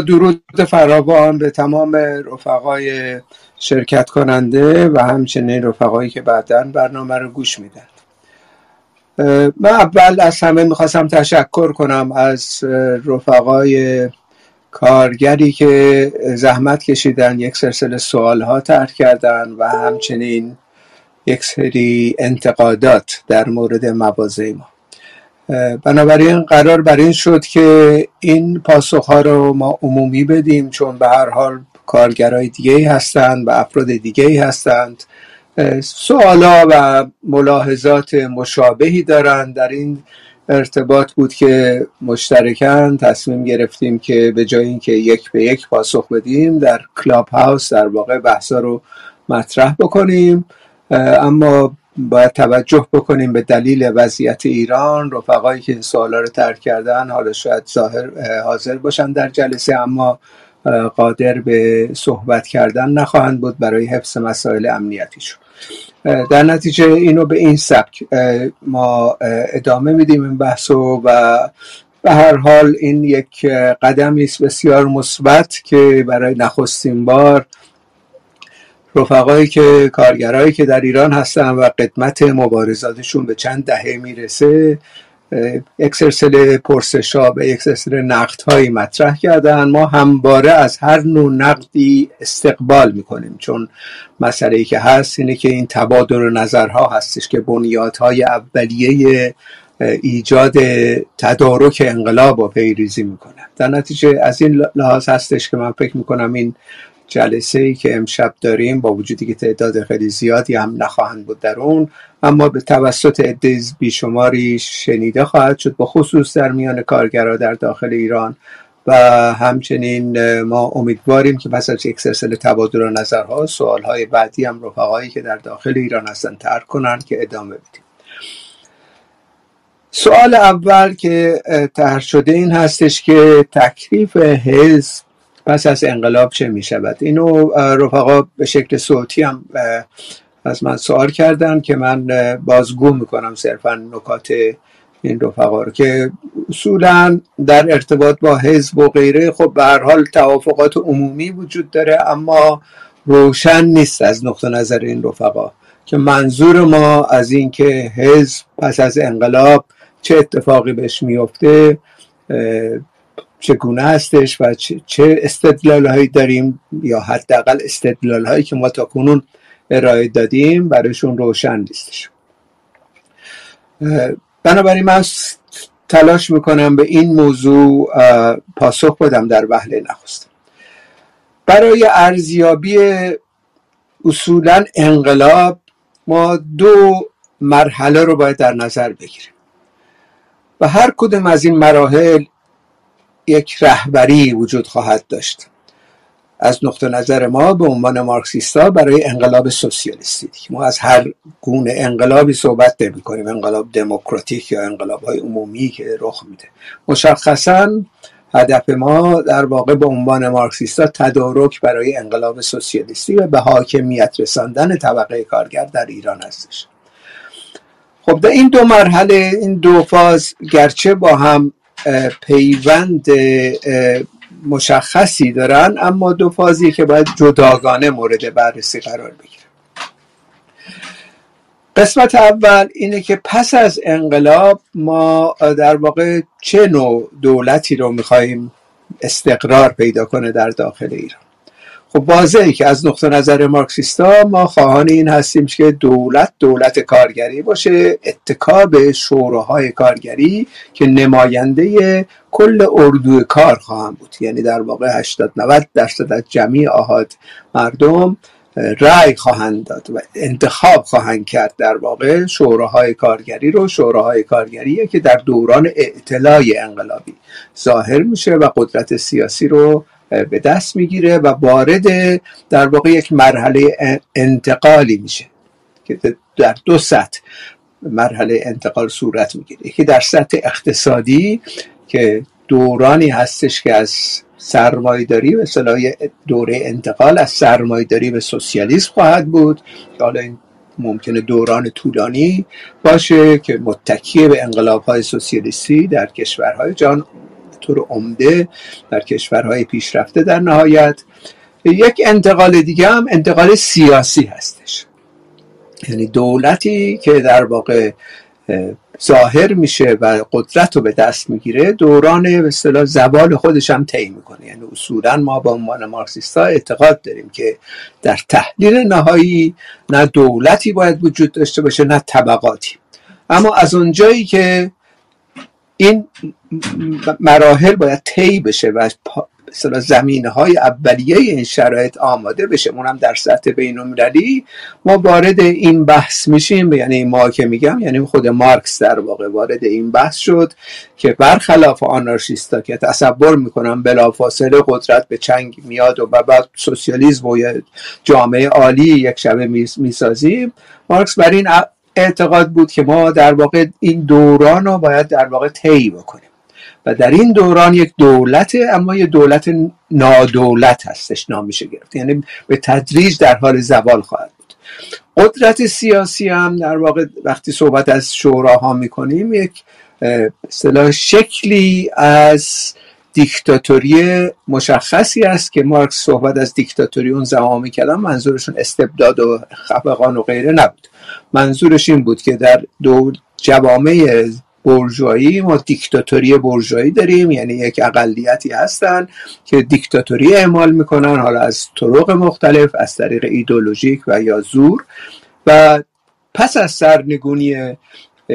درود فراوان به تمام رفقای شرکت کننده و همچنین رفقایی که بعدا برنامه رو گوش میدن. من اول از همه می‌خواستم تشکر کنم از رفقای کارگری که زحمت کشیدن یک سلسله سوال ها طرح کردن و همچنین یک سری انتقادات در مورد مواضع ما. بنابراین قرار بر این شد که این پاسخ ها رو ما عمومی بدیم چون به هر حال کارگرای دیگه هستند و افراد دیگه هستند. سوالا و ملاحظات مشابهی دارند. در این ارتباط بود که مشترکان تصمیم گرفتیم که به جای اینکه یک به یک پاسخ بدیم در کلاب هاوس در واقع بحثا رو مطرح بکنیم. اما باید توجه بکنیم به دلیل وضعیت ایران. رفقایی که سوالا رو ترک کردن حالا شاید ظاهر حاضر باشن در جلسه اما قادر به صحبت کردن نخواهند بود برای حفظ مسائل امنیتیشون. در نتیجه اینو به این سبک ما ادامه میدیم این بحثو و به هر حال این یک قدمی است بسیار مثبت که برای نخستین بار رفقایی که کارگرایی که در ایران هستن و قدمت مبارزاتشون به چند دهه می‌رسه یک سلسله پرسش به یک سلسله نقد مطرح کردن. ما همباره از هر نوع نقدی استقبال می‌کنیم. چون مسئله ای که هست اینه که این تبادل نظرها هستش که بنیادهای اولیه ایجاد تدارک انقلاب و پیریزی می‌کنه. در نتیجه از این لحاظ هستش که من فکر می‌کنم این جلسه ای که امشب داریم با وجودی که تعداد خیلی زیادی هم نخواهند بود در اون اما به توسط عده بیشماری شنیده خواهد شد به خصوص در میان کارگرها در داخل ایران. و همچنین ما امیدواریم که پس از یک سلسله تبادل نظرها سوالهای بعدی هم رفقایی که در داخل ایران هستن ترک کنن که ادامه بدیم. سوال اول که طرح شده این هستش که تکلیف حزب پس از انقلاب چه می شود؟ اینو رفقا به شکل صوتی هم از من سوال کردن که من بازگو می‌کنم صرفا نکات این رفقا رو که اصولا در ارتباط با حزب و غیره خب به هر حال توافقات عمومی وجود داره اما روشن نیست از نقطه نظر این رفقا که منظور ما از اینکه حزب پس از انقلاب چه اتفاقی بهش میفته چگونه هستش و چه استدلال هایی داریم یا حداقل استدلال هایی که ما تا کنون ارائه دادیم برایشون روشن نیستش. بنابراین من تلاش می‌کنم به این موضوع پاسخ بدم در وهله نخست برای ارزیابی اصولا انقلاب ما دو مرحله رو باید در نظر بگیریم. و هر کدوم از این مراحل یک رهبری وجود خواهد داشت. از نقطه نظر ما به عنوان مارکسیستا برای انقلاب سوسیالیستی. ما از هر گونه انقلابی صحبت نمی کنیم انقلاب دموکراتیک یا انقلاب های عمومی که رخ میده. مشخصا هدف ما در واقع به عنوان مارکسیستا تدارک برای انقلاب سوسیالیستی و به حاکمیت رساندن طبقه کارگر در ایران هستش. خب در این دو مرحله این دو فاز گرچه با هم پیوند مشخصی دارن اما دو فازی که باید جداگانه مورد بررسی قرار بگیره قسمت اول اینه که پس از انقلاب ما در واقع چه نوع دولتی رو میخواییم استقرار پیدا کنه در داخل ایران؟ خب واضحه که از نقطه نظر مارکسیستا ما خواهان این هستیم که دولت دولت کارگری باشه اتکا به شوراهای کارگری که نماینده کل اردو کار خواهند بود. یعنی در واقع 80 90 درصد از جمعی آهاد مردم رأی خواهند داد و انتخاب خواهند کرد در واقع شوراهای کارگری رو. شوراهای کارگری که در دوران اعتلاع انقلابی ظاهر میشه و قدرت سیاسی رو به دست می‌گیره و وارد در واقع یک مرحله انتقالی میشه که در دو سطح مرحله انتقال صورت می‌گیره. یکی در سطح اقتصادی که دورانی هستش که از سرمایداری به صلاح دوره انتقال از سرمایداری به سوسیالیسم خواهد بود. حالا این ممکنه دوران طولانی باشه که متکی به انقلاب های سوسیالیستی در کشورهای جان طور عمده در کشورهای پیشرفته در نهایت. یک انتقال دیگه هم انتقال سیاسی هستش. یعنی دولتی که در واقع ظاهر میشه و قدرت رو به دست می‌گیره دوران به اصطلاح زوال خودش هم طی می‌کنه. یعنی اصولا ما با عنوان مارکسیستا اعتقاد داریم که در تحلیل نهایی نه دولتی باید وجود داشته باشه نه طبقاتی. اما از اونجایی که این مراحل باید طی بشه و مثلا زمینه های اولیه این شرایط آماده بشه. اونم در سطح بین المللی ما وارد این بحث میشیم. یعنی ما که میگم یعنی خود مارکس در واقع وارد این بحث شد که برخلاف آنارشیستا که تصور می‌کنم بلافاصله قدرت به چنگ میاد و بعد سوسیالیسم و جامعه عالی یک شبه می‌سازیم مارکس بر این اعتقاد بود که ما در واقع این دوران رو باید در واقع طی بکنیم. و در این دوران یک دولت اما یک دولت نادولت هستش نامیشه گرفت. یعنی به تدریج در حال زوال خواهد بود. قدرت سیاسی هم در واقع وقتی صحبت از شوراها می‌کنیم یک اصطلاح شکلی از دیکتاتوری مشخصی است که مارکس صحبت از دیکتاتوری اون زمان می‌کردن منظورشون استبداد و خفقان و غیره نبود. منظورش این بود که در دو جوامع برجوایی ما دیکتاتوری برجوایی داریم یعنی یک اقلیتی هستن که دیکتاتوری اعمال می‌کنن حالا از طرق مختلف از طریق ایدولوژیک و یا زور. و پس از سرنگونی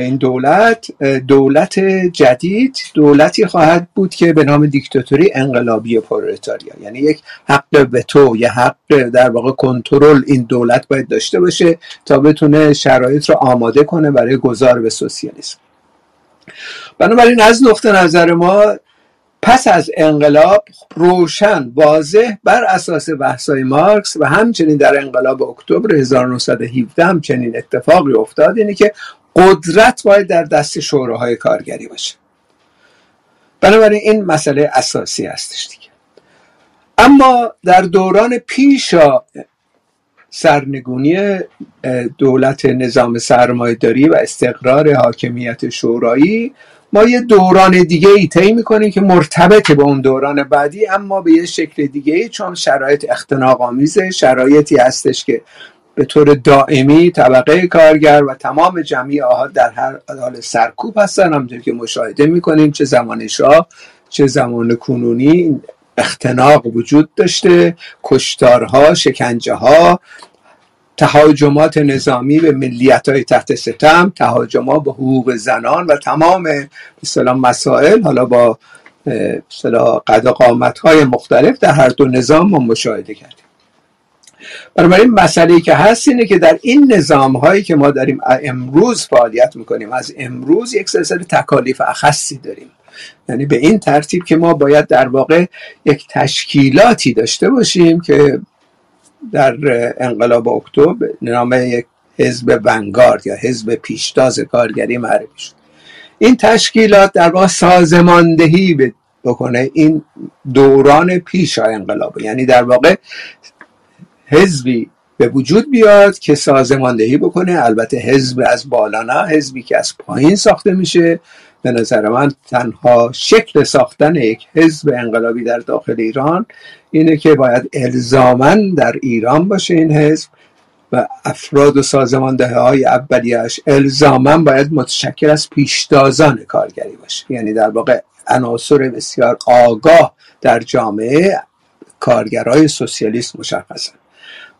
این دولت دولت جدید دولتی خواهد بود که به نام دیکتاتوری انقلابی پرولتاریا. یعنی یک حق وتو یه حق در واقع کنترل این دولت باید داشته باشه تا بتونه شرایط رو آماده کنه برای گذار به سوسیالیسم. بنابراین از نقطه نظر ما پس از انقلاب روشن واضح بر اساس بحثای مارکس و همچنین در انقلاب اکتبر 1917 همچنین اتفاقی افتاد. اینه که قدرت باید در دست شوراهای کارگری باشه. بنابراین این مسئله اساسی هستش دیگه. اما در دوران پیشا سرنگونی دولت نظام سرمایهداری و استقرار حاکمیت شورایی ما یه دوران دیگه ای طی می‌کنیم که مرتبط به اون دوران بعدی اما به یه شکل دیگه ای چون شرایط اختناق آمیزه شرایطی هستش که به طور دائمی طبقه کارگر و تمام جمعی آها در هر حال سرکوب هستن. همونطور که مشاهده می‌کنیم چه زمان شاه چه زمان کنونی اختناق وجود داشته. کشتارها شکنجه ها تهاجمات نظامی به ملیت های تحت ستم تهاجمات به حقوق زنان و تمام مسائل حالا با قد قامت های مختلف در هر دو نظام ما مشاهده کردیم. بنابراین مسئله که هست اینه که در این نظام هایی که ما داریم امروز فعالیت می‌کنیم از امروز یک سلسله تکالیف اخصی داریم. یعنی به این ترتیب که ما باید در واقع یک تشکیلاتی داشته باشیم که در انقلاب اکتبر نام یک حزب ونگارد یا حزب پیشتاز کارگری معرفی شد. این تشکیلات در واقع سازماندهی بکنه این دوران پیش انقلاب. یعنی در واقع حزبی به وجود بیاد که سازماندهی بکنه. البته حزب از بالا نه حزبی که از پایین ساخته میشه. به نظر من تنها شکل ساختن یک حزب انقلابی در داخل ایران اینه که باید الزامن در ایران باشه این حزب و افراد و سازمانده های الزامن باید متشکل از پیشتازان کارگری باشه. یعنی در واقع عناصر بسیار آگاه در جامعه کارگرای سوسیالیست مشخصن.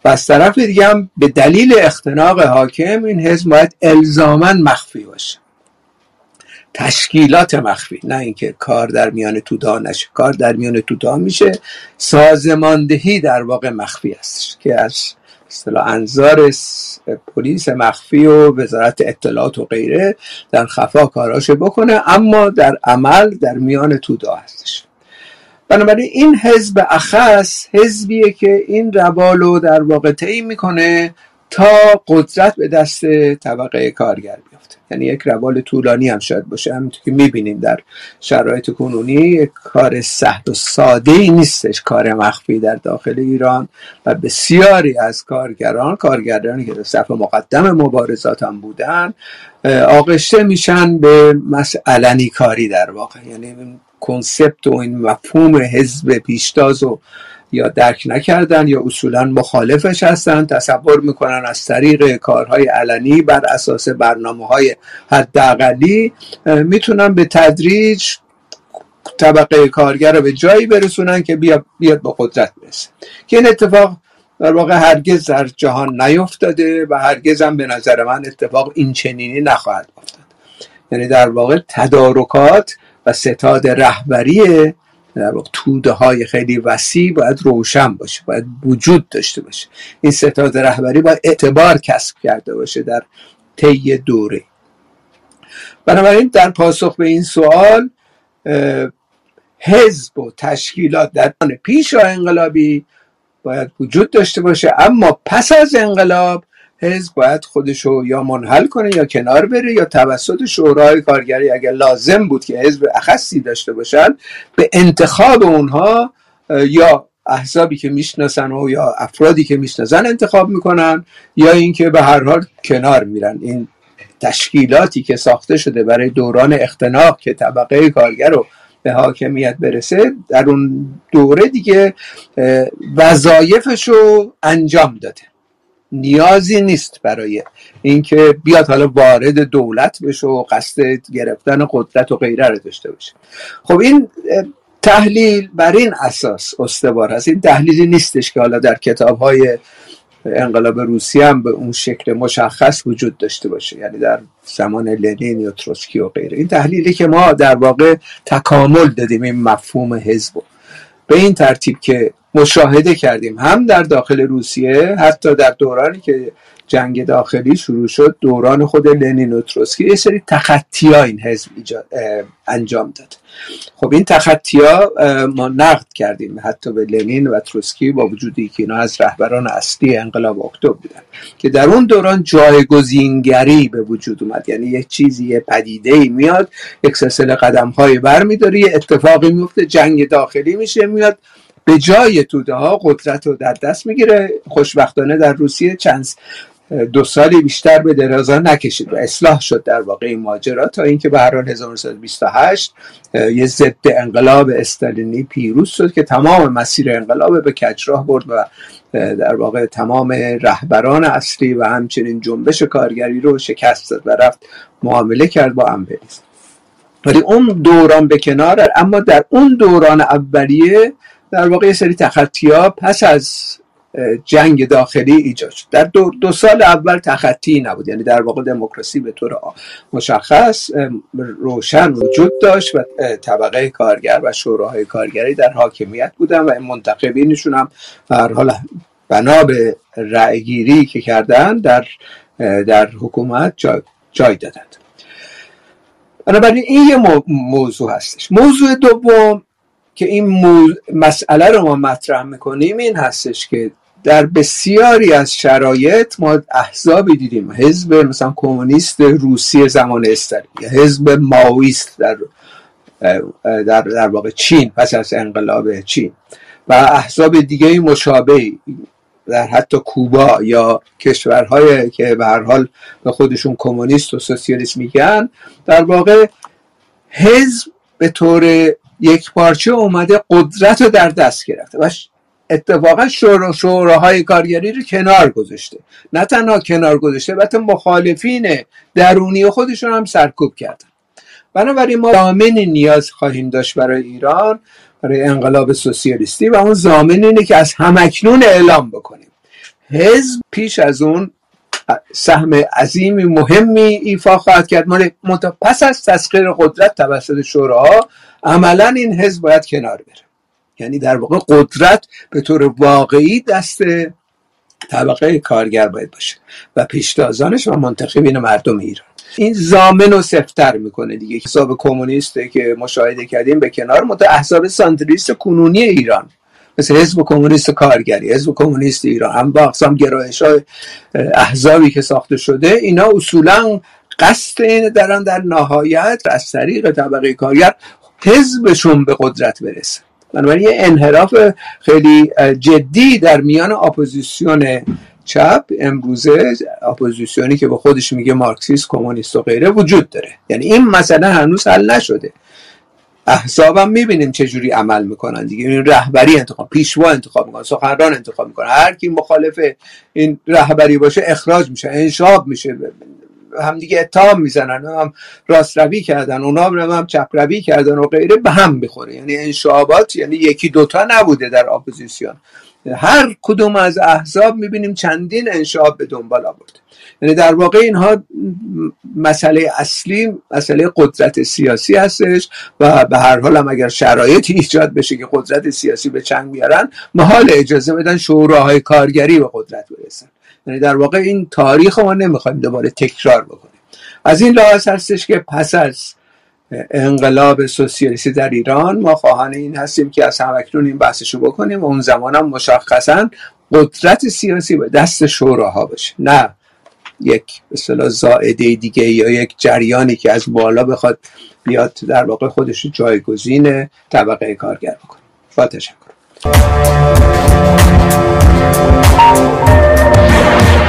و از طرف دیگه هم به دلیل اختناق حاکم این حزب باید الزامن مخفی باشه. تشکیلات مخفی نه اینکه کار در میان تودا نشه. کار در میان تودا میشه. سازماندهی در واقع مخفی است که از اصطلاح انظار پلیس مخفی و وزارت اطلاعات و غیره در خفا کاراشو بکنه اما در عمل در میان تودا هستش. بنابراین این حزب اخص حزبیه که این روالو در واقع طی می‌کنه تا قدرت به دست طبقه کارگر بیفته. یعنی یک روال طولانی هم شاید باشه. همینطور که می‌بینیم در شرایط کنونی کار سهل و ساده ای نیستش کار مخفی در داخل ایران و بسیاری از کارگران کارگرانی که در صف مقدم مبارزات هم بودن آغشته میشن به علنی کاری در واقع. یعنی کنسپت و این مفهوم حزب پیشتاز و یا درک نکردن یا اصولا مخالفش هستن تصور می‌کنن از طریق کارهای علنی بر اساس برنامه های حداقلی می‌تونن به تدریج طبقه کارگر رو به جایی برسونن که بیاد, بیاد به قدرت برسه. که این اتفاق در واقع هرگز در جهان نیفتاده و هرگز هم به نظر من اتفاق این چنینی نخواهد افتاد. یعنی در واقع تدارکات و ستاد رهبری در واقع توده های خیلی وسیع باید روشن باشه باید وجود داشته باشه. این ستاد رهبری باید اعتبار کسب کرده باشه در طی دوره. بنابراین در پاسخ به این سوال حزب و تشکیلات در پیش انقلابی باید وجود داشته باشه اما پس از انقلاب حزب باید خودشو یا منحل کنه یا کنار بره یا توسط شورای کارگری اگر لازم بود که حزب اخصی داشته باشن به انتخاب اونها یا احزابی که می‌شناسن و یا افرادی که می‌شناسن انتخاب می‌کنن یا اینکه به هر حال کنار میرن. این تشکیلاتی که ساخته شده برای دوران اختناق که طبقه کارگر رو به حاکمیت برسه در اون دوره دیگه وظایفش رو انجام داده. نیازی نیست برای اینکه بیاد حالا وارد دولت بشه و قصد گرفتن قدرت و غیره رو داشته باشه. خب این تحلیل بر این اساس استوار هست این تحلیلی نیستش که حالا در کتاب های انقلاب روسیه هم به اون شکل مشخص وجود داشته باشه یعنی در زمان لنین یا تروسکی و غیره. این تحلیلی که ما در واقع تکامل دادیم این مفهوم حزب به این ترتیب که مشاهده کردیم. هم در داخل روسیه حتی در دورانی که جنگ داخلی شروع شد دوران خود لنین و تروسکی یه سری تخطی ها این حزب انجام داد. خب این تخطی ها ما نقد کردیم حتی به لنین و تروسکی با وجودی که اینا از رهبران اصلی انقلاب اکتبر بودن که در اون دوران جایگزینگری به وجود اومد. یعنی یک چیزی یه پدیده ای میاد یک سلسله قدم های بر میداره یه اتفاقی میفته جنگ داخلی میشه میاد به جای توده ها قدرت رو در دست می‌گیره. خوشبختانه در روسیه چند دو سالی بیشتر به درازا نکشید و اصلاح شد در واقع این ماجرا تا اینکه به هر 1928 یه ضد انقلاب استالینی پیروز شد که تمام مسیر انقلاب به کجراه برد و در واقع تمام رهبران اصلی و همچنین جنبش کارگری رو شکست داد و رفت معامله کرد با امپریالیسم ولی اون دوران به کنار اما در اون دوران اولیه در واقع یه سری تخطی ها پس از جنگ داخلی ایجاد شد. در دو, دو سال اول تخطی نبود. یعنی در واقع دموکراسی به طور مشخص روشن وجود داشت و طبقه کارگر و شوراهای کارگری در حاکمیت بودن و منتخبینشون هم هر حال بنا به رأیگیری که کردن در در حکومت جای, جای دادند. بنابراین این یه موضوع هستش. موضوع دوم که این مسئله رو ما مطرح می‌کنیم این هستش که در بسیاری از شرایط ما احزابی دیدیم. حزب مثلا کمونیست روسیه زمان استالین حزب ماویست در در, در واقع چین پس از انقلاب چین. و احزاب دیگه مشابه در حتی کوبا یا کشورهای که به هر حال به خودشون کمونیست و سوسیالیست میگن در واقع حزب به طور یک پارچه اومده قدرت رو در دست گرفته. و اتفاقا شورا شوراهای کارگری رو کنار گذاشته. نه تنها کنار گذاشته بلکه مخالفین درونی خودشون هم سرکوب کردن. بنابراین ما زامن نیاز خواهیم داشت برای ایران برای انقلاب سوسیالیستی و اون زامن اینه که از همکنون اعلام بکنیم. حزب پیش از اون سهم عظیمی مهمی ایفا خواهد کرد. پس از تسخیر قدرت توسط شوراها عملا این حزب باید کنار بره. یعنی در واقع قدرت به طور واقعی دست طبقه کارگر باید باشه و پیشتازانش و منتخبین مردم ایران. این زامن رو سفتر می‌کنه دیگه. حساب کمونیسته که مشاهده کردیم به کنار مت احزاب سانتریست کنونی ایران. مثل حزب کمونیست کارگری حزب کمونیست ایران هم با اقسام گرایش های احزابی که ساخته شده اینا اصولا قصد این دران در نهایت از طریق طبقه کارگر حزبشون به قدرت برسه. بنابراین یه انحراف خیلی جدی در میان اپوزیسیون چپ امروزه اپوزیسیونی که به خودش میگه مارکسیست کمونیست و غیره وجود داره. یعنی این مسئله هنوز حل نشده. احزاب هم می‌بینیم چجوری عمل می‌کنن دیگه. این رهبری انتخاب پیشوا انتخاب می‌کنن سخنران انتخاب می‌کنن. هر کی مخالف این رهبری باشه اخراج میشه انشعاب میشه. هم دیگه اتهام می‌زنن. هم راست روی کردن اونا هم چپ روی کردن و غیره به هم می‌خوره. یعنی انشعابات یعنی یکی دوتا نبوده در اپوزیسیون. هر کدوم از احزاب می‌بینیم چندین انشعاب به دنبال آورده. یعنی در واقع اینها مسئله اصلی مسئله قدرت سیاسی هستش و به هر حال هم اگر شرایطی ایجاد بشه که قدرت سیاسی به چنگ بیارن محاله اجازه بدن شوراهای کارگری به قدرت برسن. یعنی در واقع این تاریخ ما نمی‌خوایم دوباره تکرار بکنیم. از این لحاظ هستش که پس از انقلاب سوسیالیستی در ایران ما خواهان این هستیم که از همکنون این بحثشو بکنیم و اون زمان هم مشخصا قدرت سیاسی به دست شوراها باشه. نه یک به زائده دیگه یا یک جریانی که از بالا بخواد بیاد در واقع خودش جایگزین طبقه کارگر بکنه. با تشکر. Thank you.